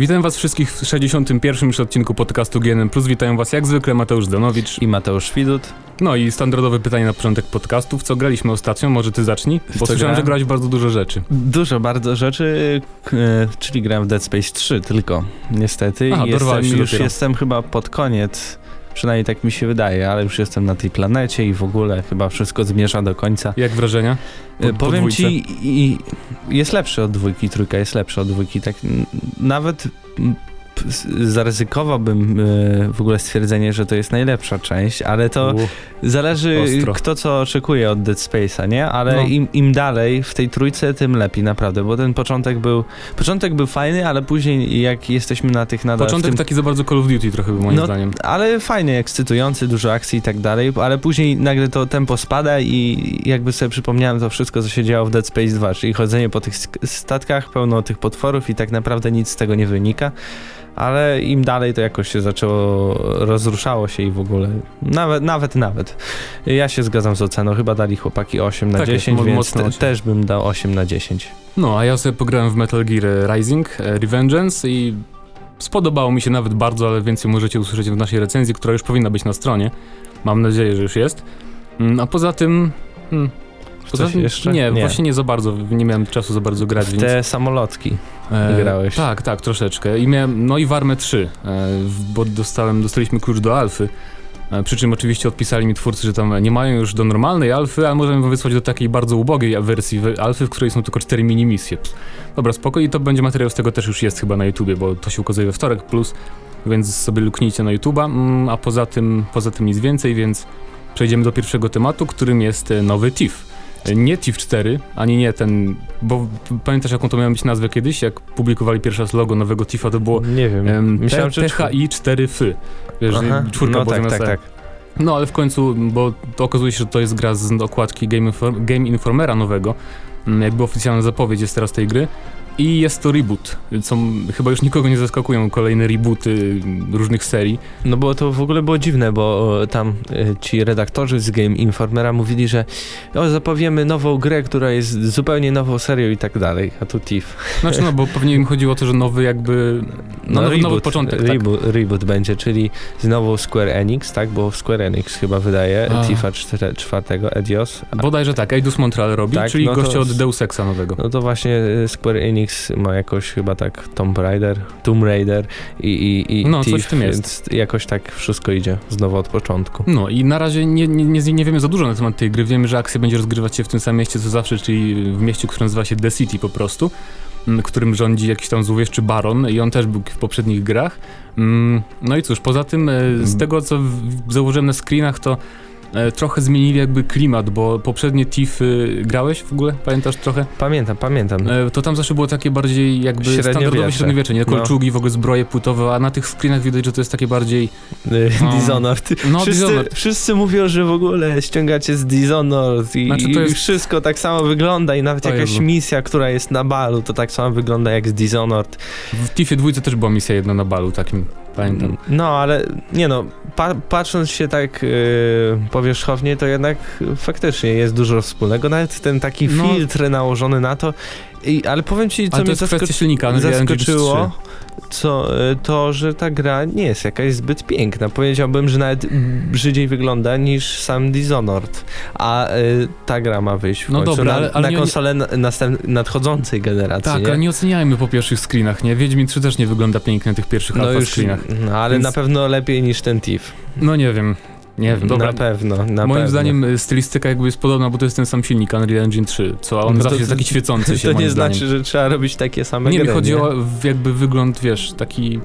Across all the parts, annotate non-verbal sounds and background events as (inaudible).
Witam was wszystkich w 61. już odcinku podcastu GNM+. Witają was jak zwykle Mateusz Danowicz. I Mateusz Widut. No i standardowe pytanie na początek podcastów. Co graliśmy ostatnio? Może ty zacznij? Bo słyszałem, że grałeś bardzo dużo rzeczy. Dużo bardzo rzeczy, e, czyli grałem w Dead Space 3 tylko, niestety. Aha, jestem, już dopiero. jestem chyba pod koniec, przynajmniej tak mi się wydaje, ale już jestem na tej planecie i w ogóle chyba wszystko zmierza do końca. Jak wrażenia? Po- E, po Powiem ci, i, jest lepszy od dwójki, trójka jest lepszy od dwójki, tak nawet zaryzykowałbym e, w ogóle stwierdzenie, że to jest najlepsza część, ale to Zależy Ostro. kto co oczekuje od Dead Space'a, nie? Ale No. im, im dalej w tej trójce, tym lepiej naprawdę, bo ten początek był początek był fajny, ale później jak jesteśmy na tych nadal Początek tym, taki za bardzo Call of Duty trochę był moim No, zdaniem. ale fajnie, ekscytujący, dużo akcji i tak dalej, ale później nagle to tempo spada i jakby sobie przypomniałem to wszystko, co się działo w Dead Space 2, czyli chodzenie po tych statkach, pełno tych potworów i tak naprawdę nic z tego nie wynika. Ale im dalej to jakoś się zaczęło, rozruszało się i w ogóle, nawet, nawet, nawet. Ja się zgadzam z oceną, chyba dali chłopaki 8 na Tak jest, 10, mo- więc mocno te, 8. też bym dał 8 na 10. No, a ja sobie pograłem w Metal Gear Rising, e, Revengeance i spodobało mi się nawet bardzo, ale więcej możecie usłyszeć w naszej recenzji, która już powinna być na stronie. Mam nadzieję, że już jest. Mm, A poza tym... Hmm, Coś tym jeszcze? Nie, Nie. właśnie nie za bardzo, nie miałem czasu za bardzo grać, W więc... te samolotki. E, grałeś. Tak, tak, troszeczkę. I miałem, no i Warmę 3, e, bo dostałem, dostaliśmy klucz do alfy. E, Przy czym oczywiście odpisali mi twórcy, że tam nie mają już do normalnej alfy, ale możemy wysłać do takiej bardzo ubogiej wersji we- alfy, w której są tylko cztery mini misje. Dobra, spoko i to będzie materiał z tego też już jest chyba na YouTubie, bo to się ukazuje we wtorek plus, więc sobie luknijcie na YouTuba, mm, a poza tym, poza tym nic więcej, więc przejdziemy do pierwszego tematu, którym jest e, nowy TIFF. Nie TIFF 4, ani nie ten, bo pamiętasz jaką to miała być nazwę kiedyś, jak publikowali pierwszy raz logo nowego TIFFa, to było Nie wiem, em, myślałem, T- że... THI 4FY. Wiesz, Aha, czwórka no tak, tak, tak. No ale w końcu, bo to okazuje się, że to jest gra z okładki Game, Inform- Game Informera nowego. Mm, Jakby oficjalna zapowiedź jest teraz tej gry. I jest to reboot, co chyba już nikogo nie zaskakują kolejne rebooty różnych serii. No bo to w ogóle było dziwne, bo e, tam e, ci redaktorzy z Game Informera mówili, że o, zapowiemy nową grę, która jest zupełnie nową serią i tak dalej, a tu TIFF. Znaczy no, bo pewnie im chodziło o to, że nowy jakby, no, nowy, nowy początek, tak? reboot, reboot będzie, czyli znowu Square Enix, tak? Bo Square Enix chyba wydaje A. TIFFa cztere- czwartego, Edios. A- Bodajże tak, Eidos Montreal robi, Tak, czyli no to gościa od Deus Exa nowego. No to właśnie e, Square Enix ma jakoś chyba tak Tomb Raider, Tomb Raider i, i, i No, coś TIFF, w tym jest. więc jakoś tak wszystko idzie znowu od początku. No i na razie nie, nie, nie, nie wiemy za dużo na temat tej gry. Wiemy, że akcja będzie rozgrywać się w tym samym mieście co zawsze, czyli w mieście, które nazywa się The City po prostu, m, którym rządzi jakiś tam złowieszczy baron i on też był w poprzednich grach. Mm, No i cóż, poza tym e, z Mm. tego co zauważyłem na screenach to trochę zmienili jakby klimat, bo poprzednie Tiffy grałeś w ogóle? Pamiętasz trochę? Pamiętam, pamiętam. E, To tam zawsze było takie bardziej jakby Średniowiecze. standardowe średniowiecze, nie? No. Kolczugi, w ogóle zbroje płytowe, a na tych screenach widać, że to jest takie bardziej... no. Dishonored. No, wszyscy, Dishonored. wszyscy mówią, że w ogóle ściągacie z Dishonored i, Znaczy, to i jest- wszystko tak samo wygląda i nawet O jakaś Jezu. misja, która jest na balu, to tak samo wygląda jak z Dishonored. W Tiffie dwójce też była misja jedna na balu takim, pamiętam. No, ale nie no, pa patrząc się tak yy, powierzchownie, to jednak faktycznie jest dużo wspólnego. Nawet ten taki No. filtr nałożony na to. I, ale powiem ci, co Ale mnie zaskoczy silnika, Engine zaskoczyło, 3. co, y, to, że ta gra nie jest jakaś zbyt piękna. Powiedziałbym, że nawet brzydziej wygląda niż sam Dishonored. A y, ta gra ma wyjść w No końcu dobra, na, ale- ale na nie- konsolę na, następ, nadchodzącej generacji. Tak, nie? ale nie oceniajmy po pierwszych screenach, nie? Wiedźmin 3 też nie wygląda pięknie na tych pierwszych no alpha już, screenach. no, ale Więc- na pewno lepiej niż ten TIFF. No nie wiem, nie wiem, dobra. Na pewno, na Moim pewno. zdaniem y, stylistyka jakby jest podobna, bo to jest ten sam silnik Unreal Engine 3, co on No to- zawsze jest taki świecący (laughs) się To nie zdaniem. znaczy, że trzeba robić takie same Nie, mi gry, chodzi nie? o jakby wygląd, wiesz, taki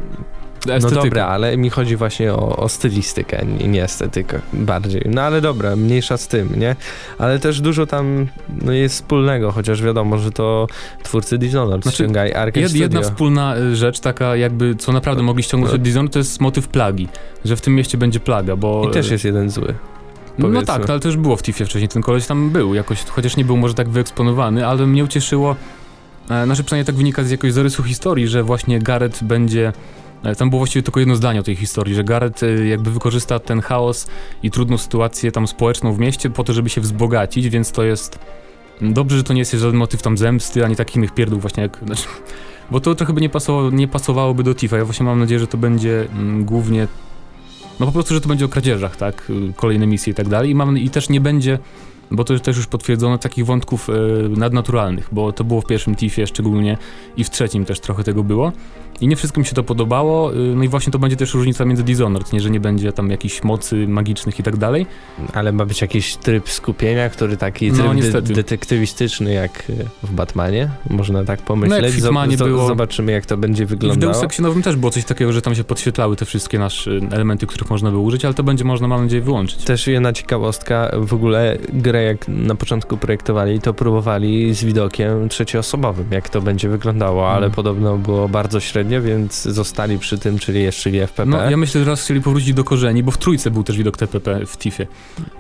No dobra, ale mi chodzi właśnie o, o stylistykę, nie, nie estetykę bardziej. No ale dobra, mniejsza z tym, nie? Ale też dużo tam no, jest wspólnego, chociaż wiadomo, że to twórcy Dishonored Znaczy, ściągali Arcade Jed, jedna Studio. wspólna y, rzecz, taka jakby, co naprawdę mogli ściągnąć No. od Dishonored, to jest motyw plagi, że w tym mieście będzie plaga, bo... I też jest jeden zły. No powiedzmy. tak, no, ale to już było w Tiffie wcześniej, ten koleś tam był jakoś, chociaż nie był może tak wyeksponowany, ale mnie ucieszyło, znaczy przynajmniej tak wynika z jakiegoś zarysu historii, że właśnie Gareth będzie, tam było właściwie tylko jedno zdanie o tej historii, że Gareth e, jakby wykorzysta ten chaos i trudną sytuację tam społeczną w mieście po to, żeby się wzbogacić, więc to jest Dobrze, że to nie jest żaden motyw tam zemsty, ani takich innych pierdół właśnie jak... Znaczy, (laughs) Bo to trochę by nie, pasowało, nie pasowałoby do Tifa. Ja właśnie mam nadzieję, że to będzie mm, głównie no po prostu, że to będzie o kradzieżach, tak? Y, kolejne misje i tak dalej. I, mam, I też nie będzie bo to też już potwierdzono takich wątków e, nadnaturalnych, bo to było w pierwszym Tiffie szczególnie i w trzecim też trochę tego było. I nie wszystkim się to podobało, y, no i właśnie to będzie też różnica między Dishonored, nie, że nie będzie tam jakichś mocy magicznych i tak dalej. Ale ma być jakiś tryb skupienia, który taki no, tryb de detektywistyczny jak y, w Batmanie, można tak pomyśleć. No jak w było... Zobaczymy jak to będzie wyglądało. W Deus Exie Nowym też było coś takiego, że tam się podświetlały te wszystkie nasze elementy, których można by użyć, ale to będzie można, mam nadzieję, wyłączyć. Też jedna ciekawostka, w ogóle grę jak na początku projektowali, to próbowali z widokiem trzecioosobowym, jak to będzie wyglądało, ale mm. podobno było bardzo średnio średnio, więc zostali przy tym, czyli jeszcze w FPP. No, ja myślę, że raz chcieli powrócić do korzeni, bo w trójce był też widok TPP w TIFie,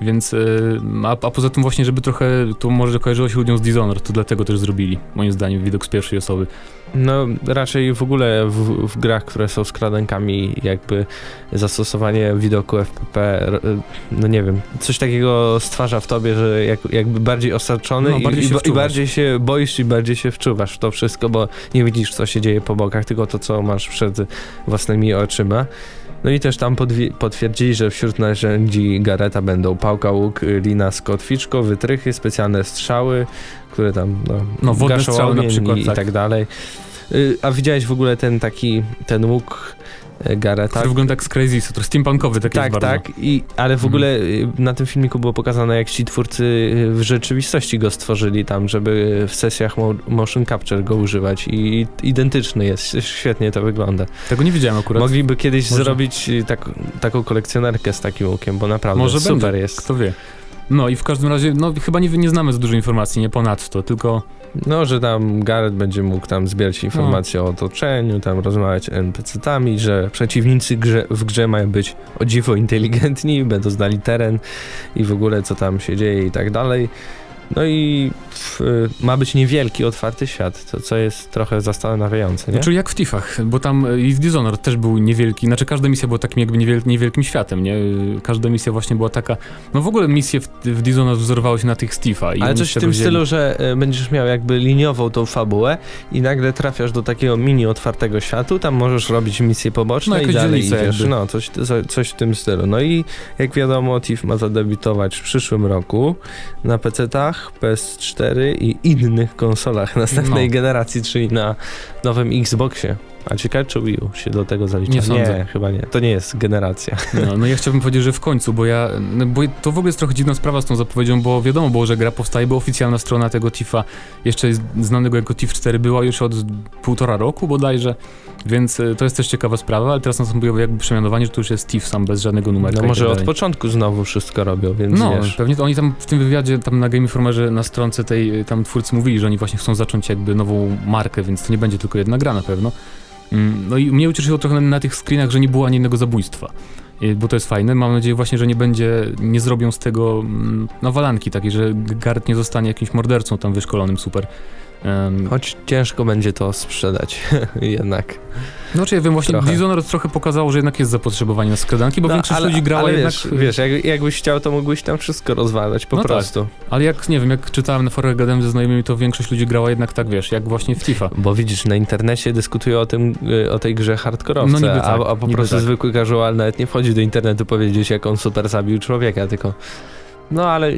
więc yy, a, a, poza tym właśnie, żeby trochę to może kojarzyło się ludziom z Dishonored, to dlatego też zrobili, moim zdaniem, widok z pierwszej osoby. No raczej w ogóle w, w grach, które są skradankami, jakby zastosowanie widoku FPP, no nie wiem, coś takiego stwarza w tobie, że jak, jakby bardziej osaczony no, bardziej i, i, i, bardziej się boisz i bardziej się wczuwasz w to wszystko, bo nie widzisz, co się dzieje po bokach, tylko to, co masz przed własnymi oczyma. No i też tam potwierdzili, że wśród narzędzi Gareta będą pałka, łuk, lina z kotwiczką, wytrychy, specjalne strzały, które tam no, no wodne strzały na przykład, i, tak. i tak dalej. Y, a widziałeś w ogóle ten taki, ten łuk e, Gareta? Który wygląda jak z Crazy, to steampunkowy taki Tak, tak, I, ale w mhm. ogóle y, na tym filmiku było pokazane, jak ci twórcy y, w rzeczywistości go stworzyli tam, żeby w sesjach motion capture go używać i identyczny jest, świetnie to wygląda. Tego nie widziałem akurat. Mogliby kiedyś Może. zrobić tak, taką kolekcjonerkę z takim łukiem, bo naprawdę Może super będzie. jest. Kto wie. No i w każdym razie, no chyba nie, nie znamy za dużo informacji, nie ponadto, tylko no, że tam Gareth będzie mógł tam zbierać informacje no. o otoczeniu, tam rozmawiać NPC-tami, że przeciwnicy grze, w grze mają być o dziwo inteligentni, będą znali teren i w ogóle co tam się dzieje i tak dalej. No i w, ma być niewielki, otwarty świat, co, co jest trochę zastanawiające, nie? Znaczy jak w Tiffach, bo tam i w Dishonored też był niewielki, znaczy każda misja była takim jakby niewiel, niewielkim światem, nie? Każda misja właśnie była taka, no w ogóle misje w, w Dishonored wzorowały się na tych z Tifa. Ale coś w tym wzięli... stylu, że y, będziesz miał jakby liniową tą fabułę i nagle trafiasz do takiego mini otwartego światu, tam możesz robić misje poboczne no, i dalej idziesz. No, coś, coś w tym stylu. No i jak wiadomo, Tiff ma zadebiutować w przyszłym roku na PC-tach, PS4 i innych konsolach następnej no. generacji, czyli na nowym Xboxie. A ciekawe, czy Wii U się do tego zalicza? Nie sądzę. Nie, chyba nie. To nie jest generacja. No, no ja chciałbym powiedzieć, że w końcu, bo ja, no, bo to w ogóle jest trochę dziwna sprawa z tą zapowiedzią, bo wiadomo było, że gra powstaje, bo oficjalna strona tego TIFA, jeszcze znanego jako TIF 4, była już od półtora roku bodajże, więc e, to jest też ciekawa sprawa, ale teraz następuje jakby przemianowanie, że to już jest TIF sam, bez żadnego numeru. No może tak od początku znowu wszystko robią, więc No, wiesz. pewnie to oni tam w tym wywiadzie, tam na Game Informerze, na stronce tej, e, tam twórcy mówili, że oni właśnie chcą zacząć jakby nową markę, więc to nie będzie tylko jedna gra na pewno. Mm, no i mnie ucieszyło trochę na, tych screenach, że nie było ani jednego zabójstwa bo to jest fajne. Mam nadzieję właśnie, że nie będzie, nie zrobią z tego mm, no walanki takiej, że Gart nie zostanie jakimś mordercą tam wyszkolonym super. Um, Choć ciężko będzie to sprzedać (laughs) jednak. No czy ja wiem, właśnie trochę. Dishonored trochę pokazało, że jednak jest zapotrzebowanie na skradanki, bo no, większość ale, ludzi grała ale jednak... Wiesz, wiesz jak, jakbyś chciał, to mógłbyś tam wszystko rozwalać po no tak. prostu. Tak. Ale jak, nie wiem, jak czytałem na forach, gadałem ze znajomymi, to większość ludzi grała jednak tak, wiesz, jak właśnie w Tifa. Bo widzisz, na internecie dyskutują o tym, y, o tej grze hardkorowce, no, tak, a, a po prostu tak. zwykły casual nawet nie wchodzi do internetu powiedzieć, jak on super zabił człowieka, tylko no ale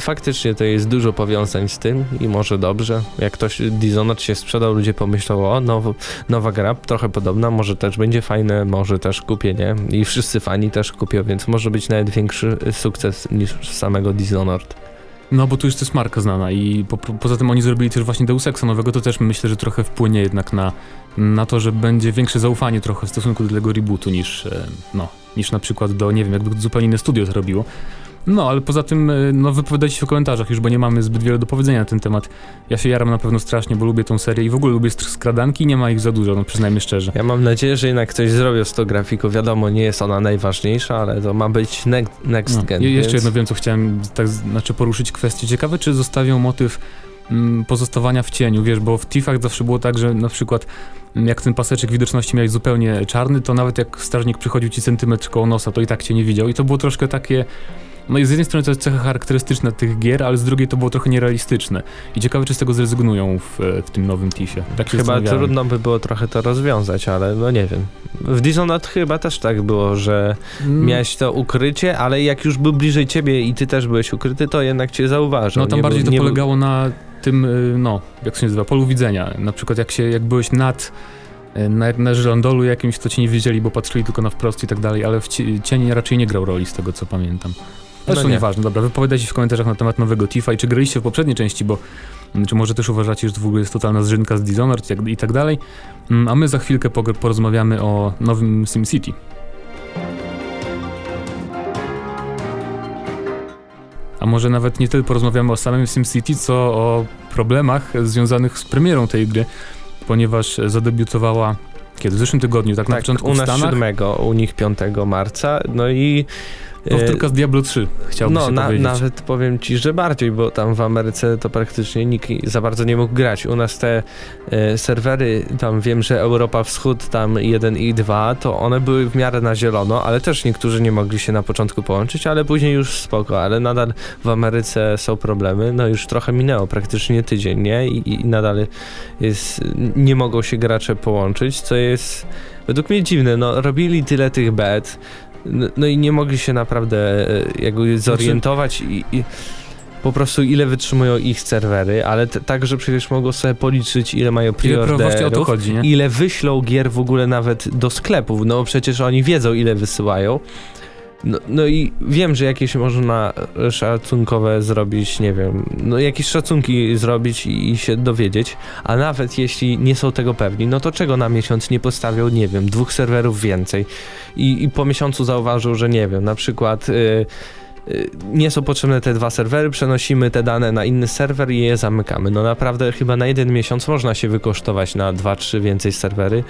faktycznie to jest dużo powiązań z tym i może dobrze. Jak ktoś Dishonored się sprzedał, ludzie pomyślą, o now, nowa gra, trochę podobna, może też będzie fajne, może też kupię, nie? I wszyscy fani też kupią, więc może być nawet większy sukces niż samego Dishonored. No bo tu już jest marka znana i po, poza tym oni zrobili też właśnie Deus Exa nowego, to też myślę, że trochę wpłynie jednak na, na to, że będzie większe zaufanie trochę w stosunku do tego rebootu niż, e, no, niż na przykład do, nie wiem, jakby zupełnie inne studio zrobiło. No, ale poza tym, e, no wypowiadajcie się w komentarzach już, bo nie mamy zbyt wiele do powiedzenia na ten temat. Ja się jaram na pewno strasznie, bo lubię tą serię i w ogóle lubię skradanki, nie ma ich za dużo, no przyznajmy szczerze. Ja mam nadzieję, że jednak ktoś zrobił z tą grafiką. Wiadomo, nie jest ona najważniejsza, ale to ma być ne next no. gen. I jeszcze jedno wiem, co chciałem tak, znaczy poruszyć kwestię. Ciekawe, czy zostawią motyw mm, pozostawania w cieniu, wiesz, bo w Tiffach zawsze było tak, że na przykład mm, jak ten paseczek widoczności miałeś zupełnie czarny, to nawet jak strażnik przychodził ci centymetr koło nosa, to i tak cię nie widział i to było troszkę takie no i z jednej strony to jest cecha charakterystyczna tych gier, ale z drugiej to było trochę nierealistyczne. I ciekawe, czy z tego zrezygnują w, w tym nowym TISie. Tak chyba trudno by było trochę to rozwiązać, ale no nie wiem. W Dishonored chyba też tak było, że mm. miałeś to ukrycie, ale jak już był bliżej ciebie i ty też byłeś ukryty, to jednak cię zauważył. No tam nie bardziej był, to polegało był... na tym, y, no, jak się nazywa, polu widzenia. Na przykład jak się, jak byłeś nad y, na, na żyrandolu jakimś, to ci nie wiedzieli, bo patrzyli tylko na wprost i tak dalej, ale w cień raczej nie grał roli z tego, co pamiętam. Zresztą no nie. nieważne, dobra, wypowiadajcie w komentarzach na temat nowego Tifa i czy graliście w poprzedniej części, bo mm, czy może też uważacie, że to w ogóle jest totalna zrzynka z Dishonored i tak dalej. Mm, a my za chwilkę porozmawiamy o nowym SimCity. A może nawet nie tyle porozmawiamy o samym SimCity, co o problemach związanych z premierą tej gry, ponieważ zadebiutowała kiedy? W zeszłym tygodniu, tak, tak na początku u nas Stanach? 7, u nich 5 marca, no i Powtórka e, z Diablo 3, chciałbym no, na, powiedzieć. nawet powiem ci, że bardziej, bo tam w Ameryce to praktycznie nikt za bardzo nie mógł grać. U nas te e, serwery, tam wiem, że Europa Wschód, tam 1 i 2, to one były w miarę na zielono, ale też niektórzy nie mogli się na początku połączyć, ale później już spoko, ale nadal w Ameryce są problemy. No już trochę minęło, praktycznie tydzień, nie? I, i nadal jest, nie mogą się gracze połączyć, co jest według mnie dziwne. No, robili tyle tych bet, no, no, i nie mogli się naprawdę e, jakby zorientować i, i po prostu ile wytrzymują ich serwery, ale także przecież mogą sobie policzyć ile mają preorderów, ile, ile wyślą gier w ogóle nawet do sklepów, no przecież oni wiedzą ile wysyłają no, no, i wiem, że jakieś można szacunkowe zrobić, nie wiem, no jakieś szacunki zrobić i, i, się dowiedzieć, a nawet jeśli nie są tego pewni, no to czego na miesiąc nie postawią, nie wiem, dwóch serwerów więcej i, i po miesiącu zauważył, że nie wiem, na przykład... Yy, nie są potrzebne te dwa serwery, przenosimy te dane na inny serwer i je zamykamy. No naprawdę chyba na jeden miesiąc można się wykosztować na dwa, trzy więcej serwery.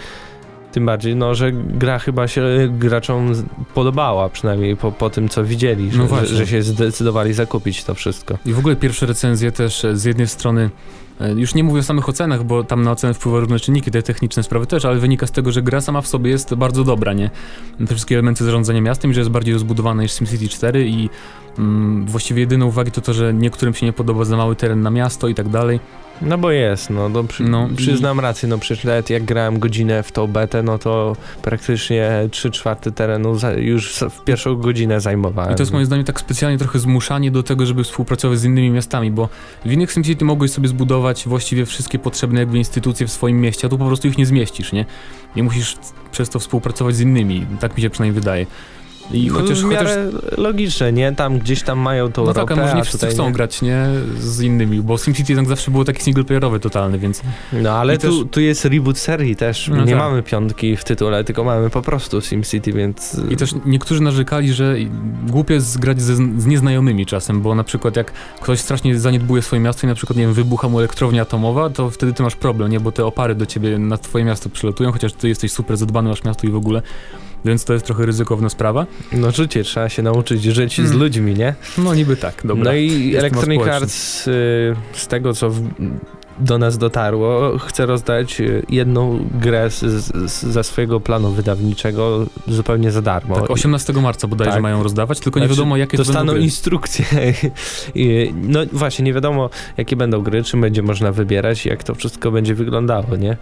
Tym bardziej, no, że gra chyba się graczom podobała, przynajmniej po, po tym, co widzieli, że, no że, że się zdecydowali zakupić to wszystko. I w ogóle pierwsze recenzje też z jednej strony e, już nie mówię o samych ocenach, bo tam na ocenę wpływają różne czynniki, te techniczne sprawy też, ale wynika z tego, że gra sama w sobie jest bardzo dobra, nie? Te wszystkie elementy zarządzania miastem, że jest bardziej rozbudowana niż SimCity 4 i właściwie jedyne uwagi to to, że niektórym się nie podoba za mały teren na miasto i tak dalej. No bo jest, no, no, przy, no przyznam i... rację, no przecież nawet jak grałem godzinę w tą betę, no to praktycznie 3 czwarte terenu za, już w pierwszą godzinę zajmowałem. I to jest moim zdaniem tak specjalnie trochę zmuszanie do tego, żeby współpracować z innymi miastami, bo w innych SimCity mogłeś sobie zbudować właściwie wszystkie potrzebne jakby instytucje w swoim mieście, a tu po prostu ich nie zmieścisz, nie? Nie musisz przez to współpracować z innymi, tak mi się przynajmniej wydaje. I chociaż, w miarę chociaż... logiczne, nie? Tam gdzieś tam mają tą No tak, a może nie wszyscy chcą nie. grać, nie? Z innymi, bo SimCity jednak zawsze było taki singleplayerowy totalny, więc... No ale tu, też... tu jest reboot serii też, no nie tak. mamy piątki w tytule, tylko mamy po prostu SimCity, więc... I też niektórzy narzekali, że głupie jest grać ze, z nieznajomymi czasem, bo na przykład jak ktoś strasznie zaniedbuje swoje miasto i na przykład, nie wiem, wybucha mu elektrownia atomowa, to wtedy ty masz problem, nie? Bo te opary do ciebie na twoje miasto przylatują, chociaż ty jesteś super zadbany, masz miasto i w ogóle więc to jest trochę ryzykowna sprawa. No życie, trzeba się nauczyć żyć hmm. z ludźmi, nie? No niby tak, dobra. No i Electronic Arts y, z tego, co w, do nas dotarło, chce rozdać y, jedną grę z, z, ze swojego planu wydawniczego zupełnie za darmo. Tak, 18 marca bodajże tak. mają rozdawać, tylko znaczy, nie wiadomo jakie dostaną to będą instrukcje. (laughs) no właśnie, nie wiadomo jakie będą gry, czy będzie można wybierać, jak to wszystko będzie wyglądało, nie?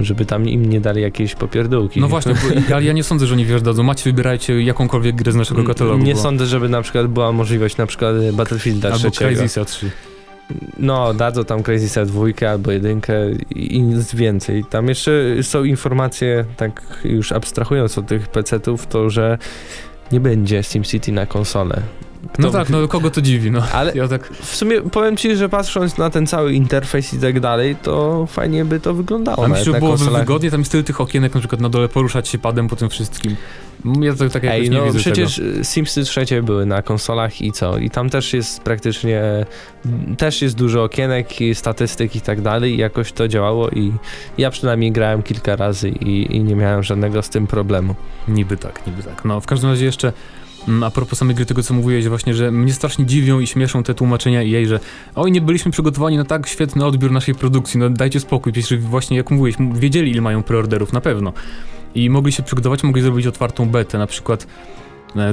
Żeby tam im nie dali jakieś popierdółki. No właśnie, bo, ale ja nie sądzę, że oni wiesz, dadzą, macie wybierajcie jakąkolwiek grę z naszego katalogu. Nie bo... sądzę, żeby na przykład była możliwość na przykład Battlefielda Albo Crazysa 3. No, dadzą tam Crazysa dwójkę albo jedynkę i nic więcej. Tam jeszcze są informacje, tak już abstrahując od tych PC-ów, to że nie będzie SimCity na konsolę. No tak, no kogo to dziwi, no. Ale ja tak... w sumie powiem ci, że patrząc na ten cały interfejs i tak dalej, to fajnie by to wyglądało. A myślę, że byłoby konsolach. wygodnie, tam jest tyle tych okienek, na przykład na dole poruszać się padem po tym wszystkim. Ja to tak Ej, no przecież tego. Simsy 3 były na konsolach i co? I tam też jest praktycznie, też jest dużo okienek i statystyk i tak dalej i jakoś to działało i ja przynajmniej grałem kilka razy i, i nie miałem żadnego z tym problemu. Niby tak, niby tak. No w każdym razie jeszcze a propos samej gry, tego co mówiłeś właśnie, że mnie strasznie dziwią i śmieszą te tłumaczenia jej, że oj, nie byliśmy przygotowani na tak świetny odbiór naszej produkcji, no dajcie spokój, przecież właśnie jak mówiłeś, wiedzieli ile mają preorderów, na pewno. I mogli się przygotować, mogli zrobić otwartą betę, na przykład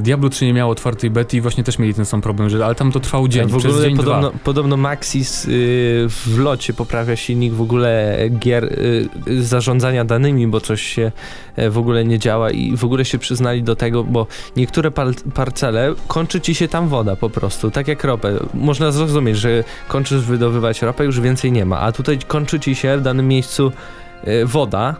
Diablo 3 nie miało otwartej bety i właśnie też mieli ten sam problem, że ale tam to trwał dzień, w przez ogóle dzień, podobno, dwa. podobno Maxis y, w locie poprawia silnik w ogóle gier y, zarządzania danymi, bo coś się e, w ogóle nie działa i w ogóle się przyznali do tego, bo niektóre par parcele kończy ci się tam woda po prostu, tak jak ropę. Można zrozumieć, że kończysz wydobywać ropę, już więcej nie ma, a tutaj kończy ci się w danym miejscu y, woda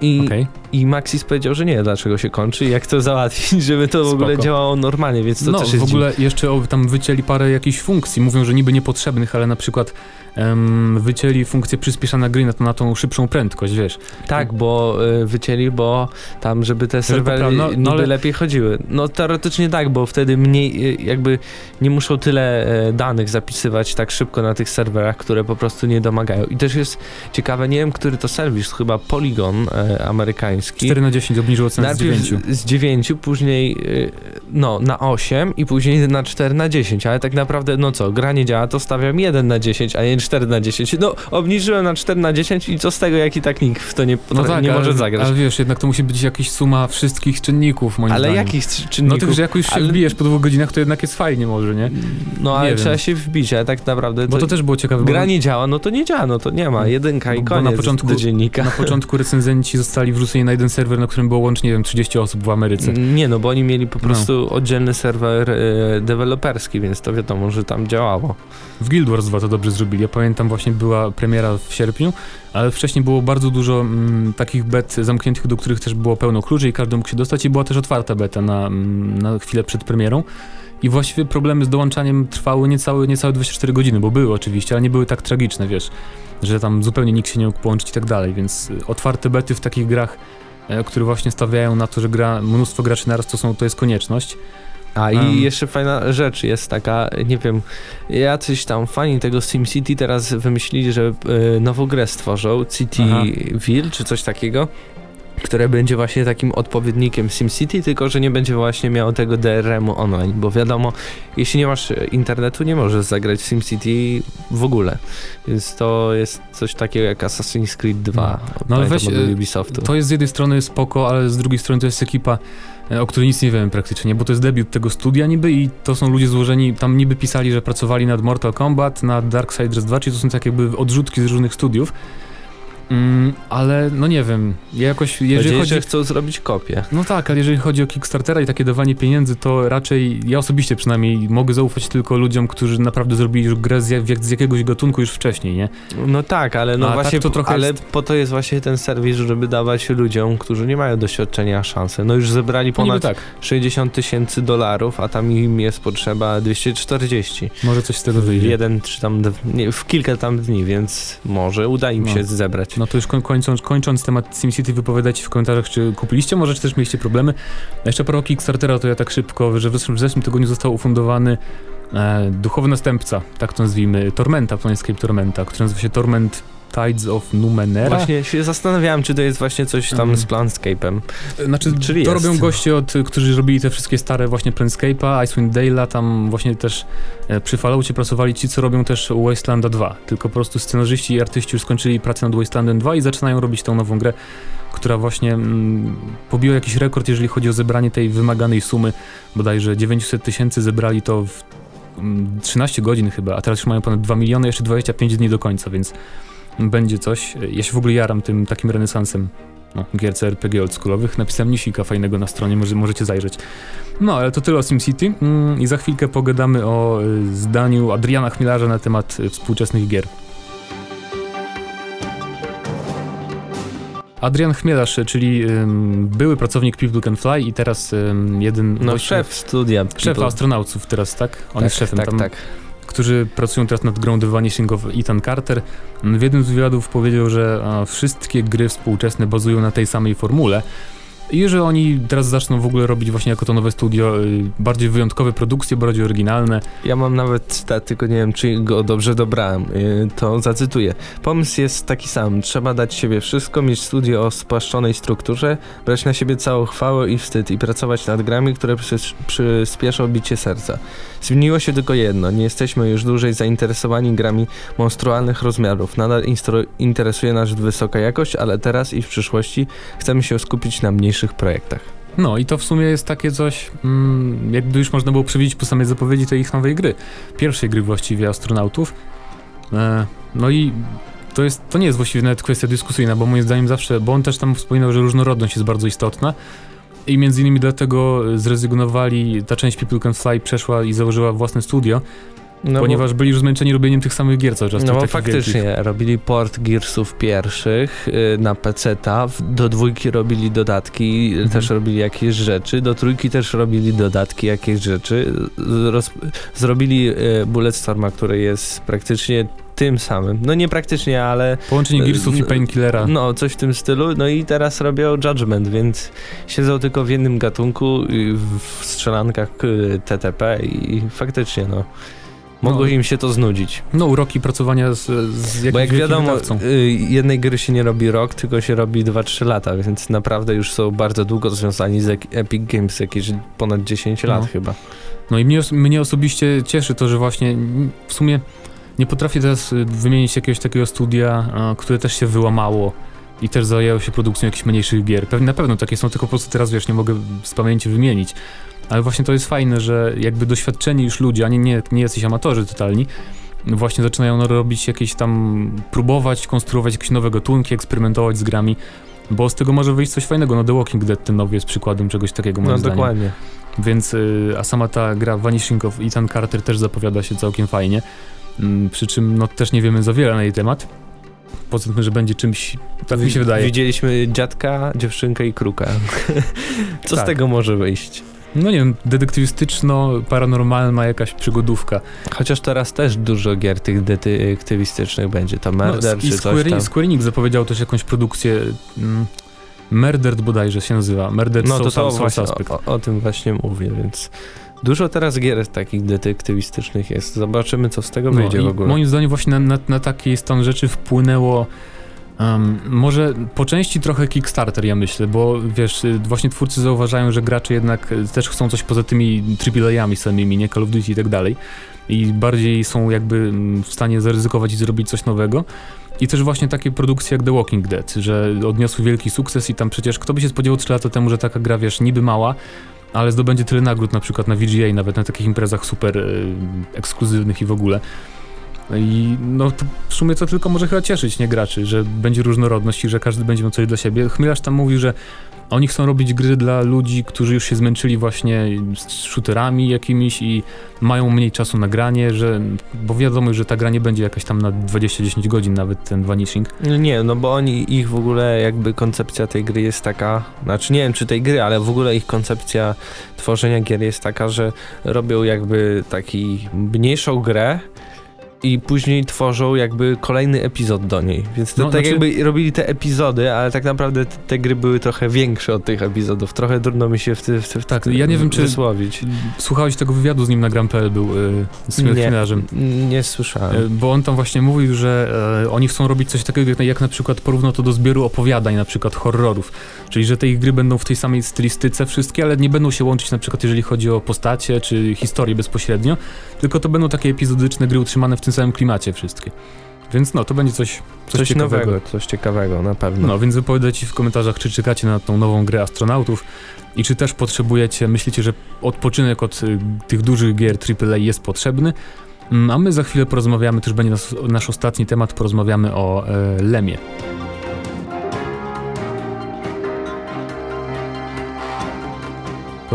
i, Okej. I Maxis powiedział, że nie, dlaczego się kończy i jak to załatwić, żeby to w ogóle działało normalnie, więc to No, też w jest ogóle jeszcze o, tam wycięli parę jakichś funkcji, mówią, że niby niepotrzebnych, ale na przykład em, wycięli funkcję przyspieszania gry na, na tą szybszą prędkość, wiesz. Tak, bo y, wycięli, bo tam, żeby te serwery popra- no- no ale- lepiej chodziły. No teoretycznie tak, bo wtedy mniej, y, jakby nie muszą tyle e, danych zapisywać tak szybko na tych serwerach, które po prostu nie domagają. I też jest ciekawe, nie wiem, który to serwis, chyba Polygon e, amerykański. 4 na 10 obniżył ocenę z Najpierw 9. z 9, później y, no na 8 i później na 4 na 10, ale tak naprawdę no co, gra nie działa, to stawiam 1 na 10, a nie 4 na 10. No obniżyłem na 4 na 10 i co z tego, jaki tak nikt w to nie, No tak, nie ale, może zagrać. Ale wiesz, jednak to musi być jakaś suma wszystkich czynników, moim Ale zdaniem. jakich c- No czynników? tylko, że jak już się ale- wbijesz po dwóch godzinach, to jednak jest fajnie może, nie? No ale nie trzeba wiem. się wbić, ale tak naprawdę Bo to też było ciekawe, bo gra nie działa, no to nie działa, no to nie ma, jedynka i Bo koniec na początku- do dziennika. na początku (laughs) recenzenci zostali wrzuceni na jeden serwer, na którym było łącznie, nie wiem, 30 osób w Ameryce. Nie, no bo oni mieli po No. prostu oddzielny serwer e, deweloperski, więc to wiadomo, że tam działało. W Guild Wars 2 to dobrze zrobili. Ja pamiętam właśnie była premiera w sierpniu, ale wcześniej było bardzo dużo mm, takich bet zamkniętych, do których też było pełno kluczy i każdy mógł się dostać i była też otwarta beta na, mm, na chwilę przed premierą. I właściwie problemy z dołączaniem trwały niecałe, niecałe 24 godziny, bo były oczywiście, ale nie były tak tragiczne, wiesz, że tam zupełnie nikt się nie mógł połączyć i tak dalej, więc y, otwarte bety w takich grach, które właśnie stawiają na to, że gra mnóstwo graczy naraz, to, są, to jest konieczność. A i Um. jeszcze fajna rzecz jest taka, nie wiem, jacyś tam fani tego SimCity teraz wymyślili, że y, nową grę stworzą, Aha. Cityville czy coś takiego, które będzie właśnie takim odpowiednikiem SimCity, tylko że nie będzie właśnie miało tego DRM-u online, bo wiadomo, jeśli nie masz internetu, nie możesz zagrać w SimCity w ogóle. Więc to jest coś takiego jak Assassin's Creed 2. No ale pamiętam weź, y, Ubisoftu. To jest z jednej strony spoko, ale z drugiej strony to jest ekipa, e, o której nic nie wiemy praktycznie, bo to jest debiut tego studia niby i to są ludzie złożeni, tam niby pisali, że pracowali nad Mortal Kombat, nad Darksiders 2, czyli to są tak jakby odrzutki z różnych studiów. Mm, ale no nie wiem, ja jakoś, jeżeli chodzi... że chcą zrobić kopię. No tak, ale jeżeli chodzi o Kickstartera i takie dawanie pieniędzy, to raczej ja osobiście przynajmniej mogę zaufać tylko ludziom, którzy naprawdę zrobili już grę z, jak, z jakiegoś gatunku już wcześniej, nie? No tak, ale no A tak właśnie, to trochę ale jest- po to jest właśnie ten serwis, żeby dawać ludziom, którzy nie mają doświadczenia szansę. No już zebrali No ponad tak, 60 tysięcy dolarów, a tam im jest potrzeba 240. może coś z tego W wyjdzie. jeden czy tam, nie, w kilka tam dni, więc może uda im No. się zebrać. No to już koń- kończąc, kończąc temat SimCity, wypowiadajcie w komentarzach, czy kupiliście, może czy też mieliście problemy. Jeszcze pro Kickstartera, to ja tak szybko, że w zeszłym tygodniu został ufundowany e, duchowy następca, tak to nazwijmy, Tormenta, Planescape Tormenta, który nazywa się Torment Tides of Numenera. Właśnie się zastanawiałem, czy to jest właśnie coś tam Mhm. z Planscape'em. Znaczy, Czyli to jest. robią goście, od, którzy robili te wszystkie stare właśnie Planescape'a, Icewind Dale'a, tam właśnie też e, przy Falloutie pracowali ci, co robią też Wastelanda 2. Tylko po prostu scenarzyści i artyści już skończyli pracę nad Wastelandem 2 i zaczynają robić tą nową grę, która właśnie mm, pobiła jakiś rekord, jeżeli chodzi o zebranie tej wymaganej sumy. Bodajże 900 tysięcy zebrali to w mm, 13 godzin chyba, a teraz już mają ponad 2 miliony, jeszcze 25 dni do końca, więc będzie coś. Ja się w ogóle jaram tym takim renesansem no, gier RPG oldschoolowych. Napisałem newsika fajnego na stronie, może, możecie zajrzeć. No, ale to tyle o SimCity mm, i za chwilkę pogadamy o y, zdaniu Adriana Chmielarza na temat y, współczesnych gier. Adrian Chmielarz, czyli ym, były pracownik People Can Fly i teraz ym, jeden... No właściwie- szef studia. Szef astronautów teraz, tak? On tak, jest szefem tak, tam, tak. Którzy pracują teraz nad grą The Vanishing Ethan Carter. W jednym z wywiadów powiedział, że a, wszystkie gry współczesne bazują na tej samej formule. I że oni teraz zaczną w ogóle robić właśnie jako to nowe studio y, bardziej wyjątkowe produkcje, bardziej oryginalne. Ja mam nawet cytat, tylko nie wiem, czy go dobrze dobrałem. Yy, To zacytuję. Pomysł jest taki sam. Trzeba dać siebie wszystko, mieć studio o spłaszczonej strukturze, brać na siebie całą chwałę i wstyd i pracować nad grami, które przys- przyspieszą bicie serca. Zmieniło się tylko jedno. Nie jesteśmy już dłużej zainteresowani grami monstrualnych rozmiarów. Nadal interesuje nas wysoka jakość, ale teraz i w przyszłości chcemy się skupić na mniejszych projektach. No i to w sumie jest takie coś, mm, jakby już można było przewidzieć po samej zapowiedzi tej ich nowej gry. Pierwszej gry właściwie astronautów. E, no i to, jest, to nie jest właściwie nawet kwestia dyskusyjna, bo moim zdaniem zawsze, bo on też tam wspominał, że różnorodność jest bardzo istotna. I między innymi dlatego zrezygnowali, ta część People Can Fly przeszła i założyła własne studio, no ponieważ bo, byli już zmęczeni robieniem tych samych gier cały czas. No bo faktycznie, wielkich. robili port Gearsów pierwszych y, na PC-ta, do dwójki robili dodatki, mhm. też robili jakieś rzeczy, do trójki też robili dodatki, jakieś rzeczy. Roz, zrobili y, Bulletstorma, który jest praktycznie tym samym. No nie praktycznie, ale... Połączenie Gearsów i Painkillera. No, coś w tym stylu. No i teraz robią Judgment, więc siedzą tylko w jednym gatunku, w strzelankach y, TTP i faktycznie, no... Mogło no. im się to znudzić. No, uroki pracowania z, z jakimś Bo jak wiadomo, y, jednej gry się nie robi rok, tylko się robi 2-3 lata, więc naprawdę już są bardzo długo związani z Epic Games, jakieś ponad 10 lat no. chyba. No i mnie, mnie osobiście cieszy to, że właśnie w sumie nie potrafię teraz y, wymienić jakiegoś takiego studia, które też się wyłamało i też zajęło się produkcją jakichś mniejszych gier. Pewnie, na pewno takie są, tylko po prostu teraz wiesz, nie mogę z pamięci wymienić. Ale właśnie to jest fajne, że jakby doświadczeni już ludzie, a nie, nie, nie jacyś amatorzy totalni, właśnie zaczynają robić jakieś tam, próbować, konstruować jakieś nowe gatunki, eksperymentować z grami, bo z tego może wyjść coś fajnego. No The Walking Dead ten nowy jest przykładem czegoś takiego, moim No zdaniem. dokładnie. Więc, y, a sama ta gra Vanishing of Ethan Carter też zapowiada się całkiem fajnie. Mm, przy czym no też nie wiemy za wiele na jej temat. Poza tym, że będzie czymś, tak mi się wydaje. Widzieliśmy dziadka, dziewczynkę i kruka. (laughs) Co tak. z tego może wyjść? No nie wiem, detektywistyczno-paranormalna jakaś przygodówka. Chociaż teraz też dużo gier tych detektywistycznych będzie, to Murder no, czy Square, coś tam. Square Enix zapowiedział też jakąś produkcję... Mm, Murdered bodajże się nazywa. Murdered no, to, to Soul Suspect. O, o, tym właśnie mówię, więc dużo teraz gier takich detektywistycznych jest. Zobaczymy, co z tego no, wyjdzie w ogóle. Moim zdaniem właśnie na, na, na taki stan rzeczy wpłynęło Um, może po części trochę Kickstarter, ja myślę, bo wiesz, y, właśnie twórcy zauważają, że gracze jednak y, też chcą coś poza tymi AAA-ami samymi, nie Call of Duty i tak dalej. I bardziej są jakby mm, w stanie zaryzykować i zrobić coś nowego. I też właśnie takie produkcje jak The Walking Dead, że odniosły wielki sukces i tam przecież kto by się spodziewał 3 lata temu, że taka gra, wiesz, niby mała, ale zdobędzie tyle nagród na przykład na VGA, nawet na takich imprezach super y, ekskluzywnych i w ogóle. I no w sumie to tylko może chyba cieszyć nie graczy, że będzie różnorodność i że każdy będzie miał coś dla siebie. Chmielarz tam mówił, że oni chcą robić gry dla ludzi, którzy już się zmęczyli właśnie z shooterami jakimiś i mają mniej czasu na granie, że, bo wiadomo, że ta gra nie będzie jakaś tam na 20-10 godzin nawet ten Vanishing. Nie, no bo oni, ich w ogóle jakby koncepcja tej gry jest taka, znaczy nie wiem czy tej gry, ale w ogóle ich koncepcja tworzenia gier jest taka, że robią jakby taki mniejszą grę, i później tworzą jakby kolejny epizod do niej. Więc to no, tak znaczy... jakby robili te epizody, ale tak naprawdę te, te, gry były trochę większe od tych epizodów. Trochę trudno mi się w, ty, w, w Tak, ja nie wiem, czy wysłowić. słuchałeś tego wywiadu z nim na Gram.pl był yy, z nie, nie słyszałem. Yy, bo on tam właśnie mówił, że yy, oni chcą robić coś takiego, jak, jak na przykład porównał to do zbioru opowiadań, na przykład horrorów. Czyli, że te ich gry będą w tej samej stylistyce wszystkie, ale nie będą się łączyć na przykład, jeżeli chodzi o postacie czy historię bezpośrednio, tylko to będą takie epizodyczne gry utrzymane w tym samym klimacie wszystkie. Więc no, to będzie coś, coś, coś ciekawego. nowego, coś ciekawego, na pewno. No, więc wypowiadajcie w komentarzach, czy czekacie na tą nową grę astronautów i czy też potrzebujecie, myślicie, że odpoczynek od y, tych dużych gier AAA jest potrzebny. Mm, a my za chwilę porozmawiamy, to już będzie nas, nasz ostatni temat, porozmawiamy o e, Lemie.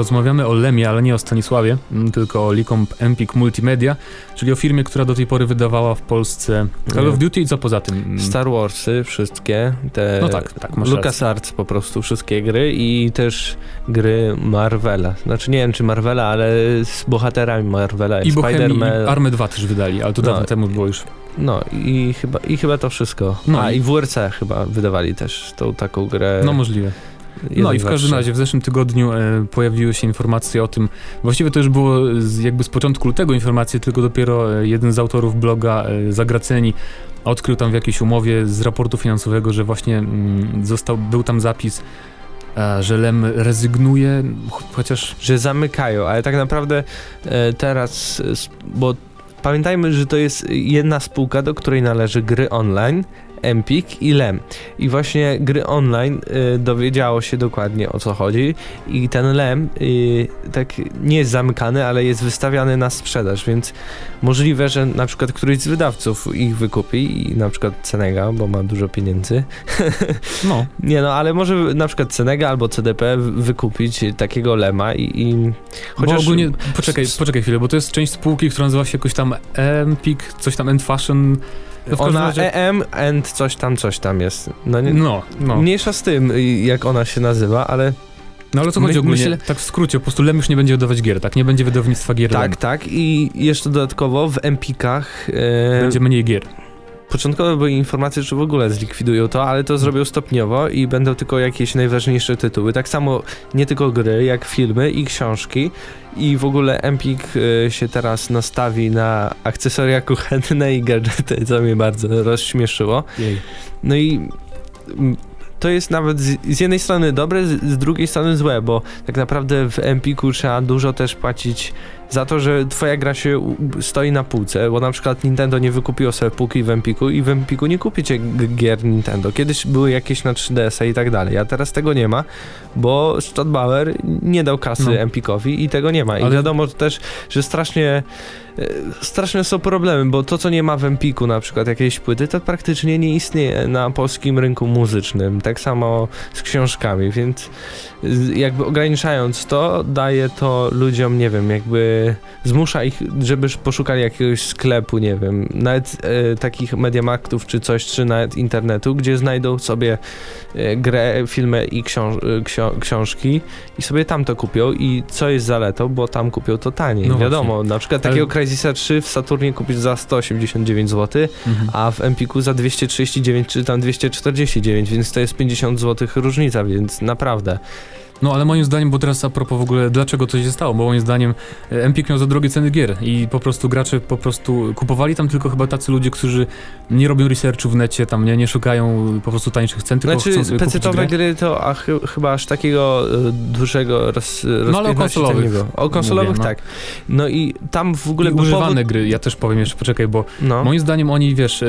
Rozmawiamy o Lemie, ale nie o Stanisławie, mm, tylko o Licomp Empik Multimedia, czyli o firmie, która do tej pory wydawała w Polsce Call of Duty i co poza tym? Mm. Star Warsy, wszystkie, te no tak, tak, LucasArts po prostu, wszystkie gry i też gry Marvela. Znaczy nie wiem czy Marvela, ale z bohaterami Marvela. I Spider-Man. Army 2 też wydali, ale to dawno no, temu było już. No i chyba, i chyba to wszystko. No A i, i WRC chyba wydawali też tą taką grę. No możliwe. No i w każdym razie w zeszłym tygodniu e, pojawiły się informacje o tym, właściwie to już było z, jakby z początku lutego informacje, tylko dopiero e, jeden z autorów bloga e, Zagraceni odkrył tam w jakiejś umowie z raportu finansowego, że właśnie mm, został, był tam zapis e, że Lem rezygnuje, chociaż... Że zamykają, ale tak naprawdę e, teraz, bo pamiętajmy, że to jest jedna spółka, do której należy gry online, Empik i Lem. I właśnie gry online y, dowiedziało się dokładnie o co chodzi i ten Lem y, tak nie jest zamykany, ale jest wystawiany na sprzedaż, więc możliwe, że na przykład któryś z wydawców ich wykupi i na przykład Cenega, bo ma dużo pieniędzy. (laughs) No. nie no, ale może na przykład Cenega albo CDP wykupić takiego Lema i, i chociaż... Bo ogólnie, poczekaj, poczekaj chwilę, bo to jest część spółki, która nazywa się jakoś tam Empik, coś tam End Fashion no ona razie... EM and coś tam, coś tam jest. No, nie, no, no. Mniejsza z tym, jak ona się nazywa, ale... No ale co chodzi My, ogólnie? Myślę... Tak w skrócie, po prostu Lem już nie będzie wydawać gier, tak? Nie będzie wydawnictwa gier Tak, Lem. tak i jeszcze dodatkowo w Empikach... E... Będzie mniej gier. Początkowo były informacje, że w ogóle zlikwidują to, ale to zrobią stopniowo i będą tylko jakieś najważniejsze tytuły. Tak samo nie tylko gry, jak filmy i książki. I w ogóle Empik y, się teraz nastawi na akcesoria kuchenne i gadżety, co mnie bardzo rozśmieszyło. No i to jest nawet z, jednej strony dobre, z, z, drugiej strony złe, bo tak naprawdę w Empiku trzeba dużo też płacić za to, że twoja gra się stoi na półce, bo na przykład Nintendo nie wykupiło sobie półki w Empiku i w Empiku nie kupicie gier Nintendo. Kiedyś były jakieś na 3DS-a i tak dalej, a teraz tego nie ma, bo Stadtbauer nie dał kasy no. Empikowi i tego nie ma. I Ale... wiadomo też, że strasznie e, straszne są problemy, bo to, co nie ma w Empiku, na przykład jakiejś płyty, to praktycznie nie istnieje na polskim rynku muzycznym. Tak samo z książkami, więc jakby ograniczając to, daje to ludziom, nie wiem, jakby zmusza ich, żeby poszukali jakiegoś sklepu, nie wiem, nawet e, takich mediamarktów czy coś, czy nawet internetu, gdzie znajdą sobie e, grę, filmy i książ e, książki i sobie tam to kupią i co jest zaletą, bo tam kupią to taniej. No Wiadomo, właśnie. na przykład takiego Ale... Crysis 3 w Saturnie kupisz za 189 zł, mhm. a w Empiku za 239 czy tam 249, więc to jest 50 zł różnica, więc naprawdę. No ale moim zdaniem, bo teraz a propos w ogóle dlaczego to się stało, bo moim zdaniem Empik miał za drogie ceny gier i po prostu gracze po prostu kupowali tam tylko chyba tacy ludzie, którzy nie robią researchu w necie, tam nie, nie szukają po prostu tańszych cen, tylko znaczy, chcą sobie PC-owe gry to a, ch chyba aż takiego y, dużego roz, No ale o konsolowych. O konsolowych Mówię, no. tak. No i tam w ogóle... I używane powód... gry, ja też powiem jeszcze, poczekaj, bo no. moim zdaniem oni, wiesz...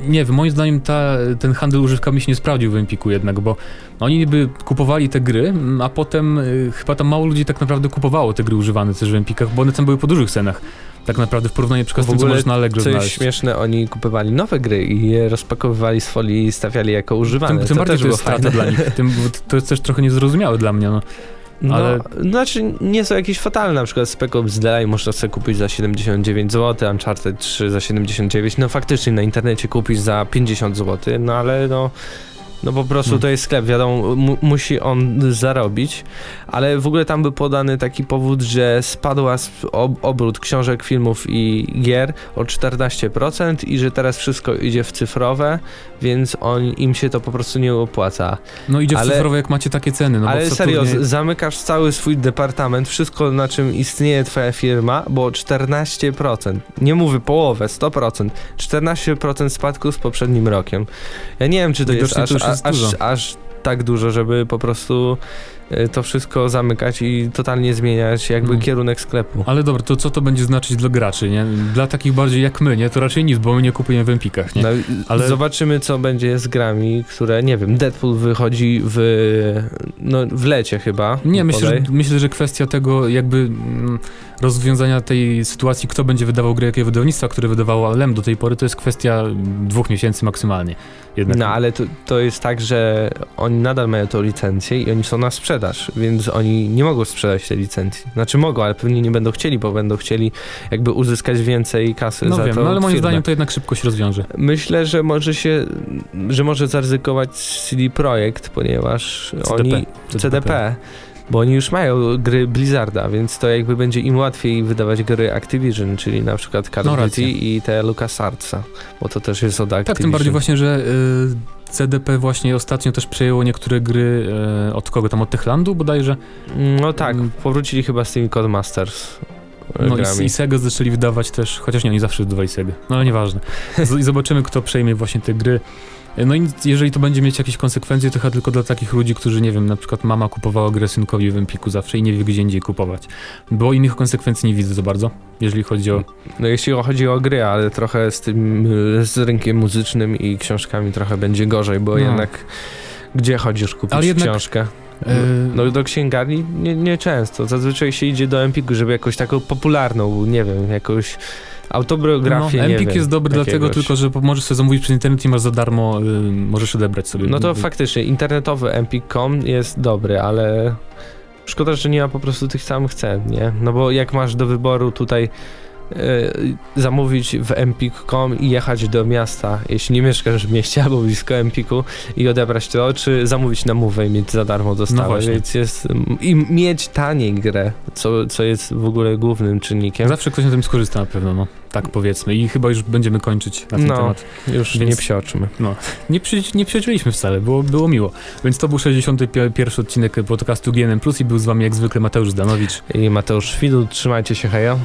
Nie wiem, moim zdaniem ta, ten handel używkami się nie sprawdził w Empiku jednak, bo oni niby kupowali te gry, a potem y, chyba tam mało ludzi tak naprawdę kupowało te gry używane też w Empikach, bo one tam były po dużych cenach. Tak naprawdę w porównaniu przykład z tym, co możesz na Allegro coś znaleźć. śmieszne, oni kupowali nowe gry i je rozpakowywali z folii i stawiali jako używane. Tym, tym to bardziej to jest strata dla nich. Tym, to jest też trochę niezrozumiałe dla mnie, no. No, ale... No, znaczy nie są jakieś fatalne, na przykład Spec Ops Delay można sobie kupić za 79 zł, Uncharted 3 za 79, no faktycznie na internecie kupić za 50 zł, no ale no no po prostu hmm. to jest sklep, wiadomo, mu, musi on zarobić, ale w ogóle tam był podany taki powód, że spadła ob obrót książek, filmów i gier o 14% i że teraz wszystko idzie w cyfrowe, więc on, im się to po prostu nie opłaca. No idzie ale, w cyfrowe, jak macie takie ceny. No ale serio, zamykasz cały swój departament, wszystko na czym istnieje twoja firma, bo 14%, nie mówię połowę, 100%, 14% spadku z poprzednim rokiem. Ja nie wiem, czy to jest aż, aż, aż, aż tak dużo, żeby po prostu to wszystko zamykać i totalnie zmieniać jakby hmm. kierunek sklepu. Ale dobra, to co to będzie znaczyć dla graczy, nie? Dla takich bardziej jak my, nie? To raczej nic, bo my nie kupujemy w Empikach, nie? No, Ale... Zobaczymy, co będzie z grami, które, nie wiem, Deadpool wychodzi w, no, w lecie chyba. Nie, myślę że, myślę, że kwestia tego jakby mm, rozwiązania tej sytuacji, kto będzie wydawał gry, jakie wydawnictwa, które wydawało LEM do tej pory, to jest kwestia dwóch miesięcy maksymalnie. Jednak. No, ale to, to jest tak, że oni nadal mają tą licencję i oni są na sprzedaż, więc oni nie mogą sprzedać tej licencji. Znaczy mogą, ale pewnie nie będą chcieli, bo będą chcieli jakby uzyskać więcej kasy no za wiem, to No ale moim firmę. zdaniem to jednak szybko się rozwiąże. Myślę, że może się, że może zaryzykować CD Projekt, ponieważ CDP. oni... CDP. CDP bo oni już mają gry Blizzarda, więc to jakby będzie im łatwiej wydawać gry Activision, czyli na przykład Call of no, Duty i te LucasArts'a, bo to też jest od Activision. Tak, tym bardziej właśnie, że y, CDP właśnie ostatnio też przejęło niektóre gry y, od kogo tam, od Techlandu bodajże? No tak, mm. powrócili chyba z tymi Codemasters. No i, i, Sega zaczęli wydawać też, chociaż nie, oni zawsze wydawali Sega, no ale nieważne. (laughs) Z, I zobaczymy, kto przejmie właśnie te gry. No i jeżeli to będzie mieć jakieś konsekwencje, to chyba tylko dla takich ludzi, którzy, nie wiem, na przykład mama kupowała grę synkowi w Empiku zawsze i nie wie gdzie indziej kupować. Bo innych konsekwencji nie widzę za bardzo, jeżeli chodzi o... No jeśli chodzi o gry, ale trochę z tym, z rynkiem muzycznym i książkami trochę będzie gorzej, bo No. jednak gdzie chodzisz kupić Ale jednak- książkę? E, No do księgarni nie, nie często. Zazwyczaj się idzie do Empiku, żeby jakąś taką popularną, nie wiem, jakąś autobiografię, no, Empik jest dobry dlatego jakiegoś. tylko, że możesz sobie zamówić przez internet i masz za darmo, y, możesz odebrać sobie. No to faktycznie, internetowy empik.com jest dobry, ale szkoda, że nie ma po prostu tych samych cen, nie? No bo jak masz do wyboru tutaj zamówić w empik.com i jechać do miasta, jeśli nie mieszkasz w mieście albo blisko Empiku i odebrać to, czy zamówić na Move i mieć za darmo No dostawę, właśnie. więc jest i mieć taniej grę, co, co jest w ogóle głównym czynnikiem. Zawsze ktoś na tym skorzysta na pewno, no. Tak powiedzmy. I chyba już będziemy kończyć na ten No. temat. Już Więc- nie psioczmy. Nie, przy, nie przyjacieliśmy wcale, było, było miło. Więc to był 61. odcinek podcastu GNM+, i był z wami jak zwykle Mateusz Zdanowicz. I Mateusz Widut, trzymajcie się, hejo.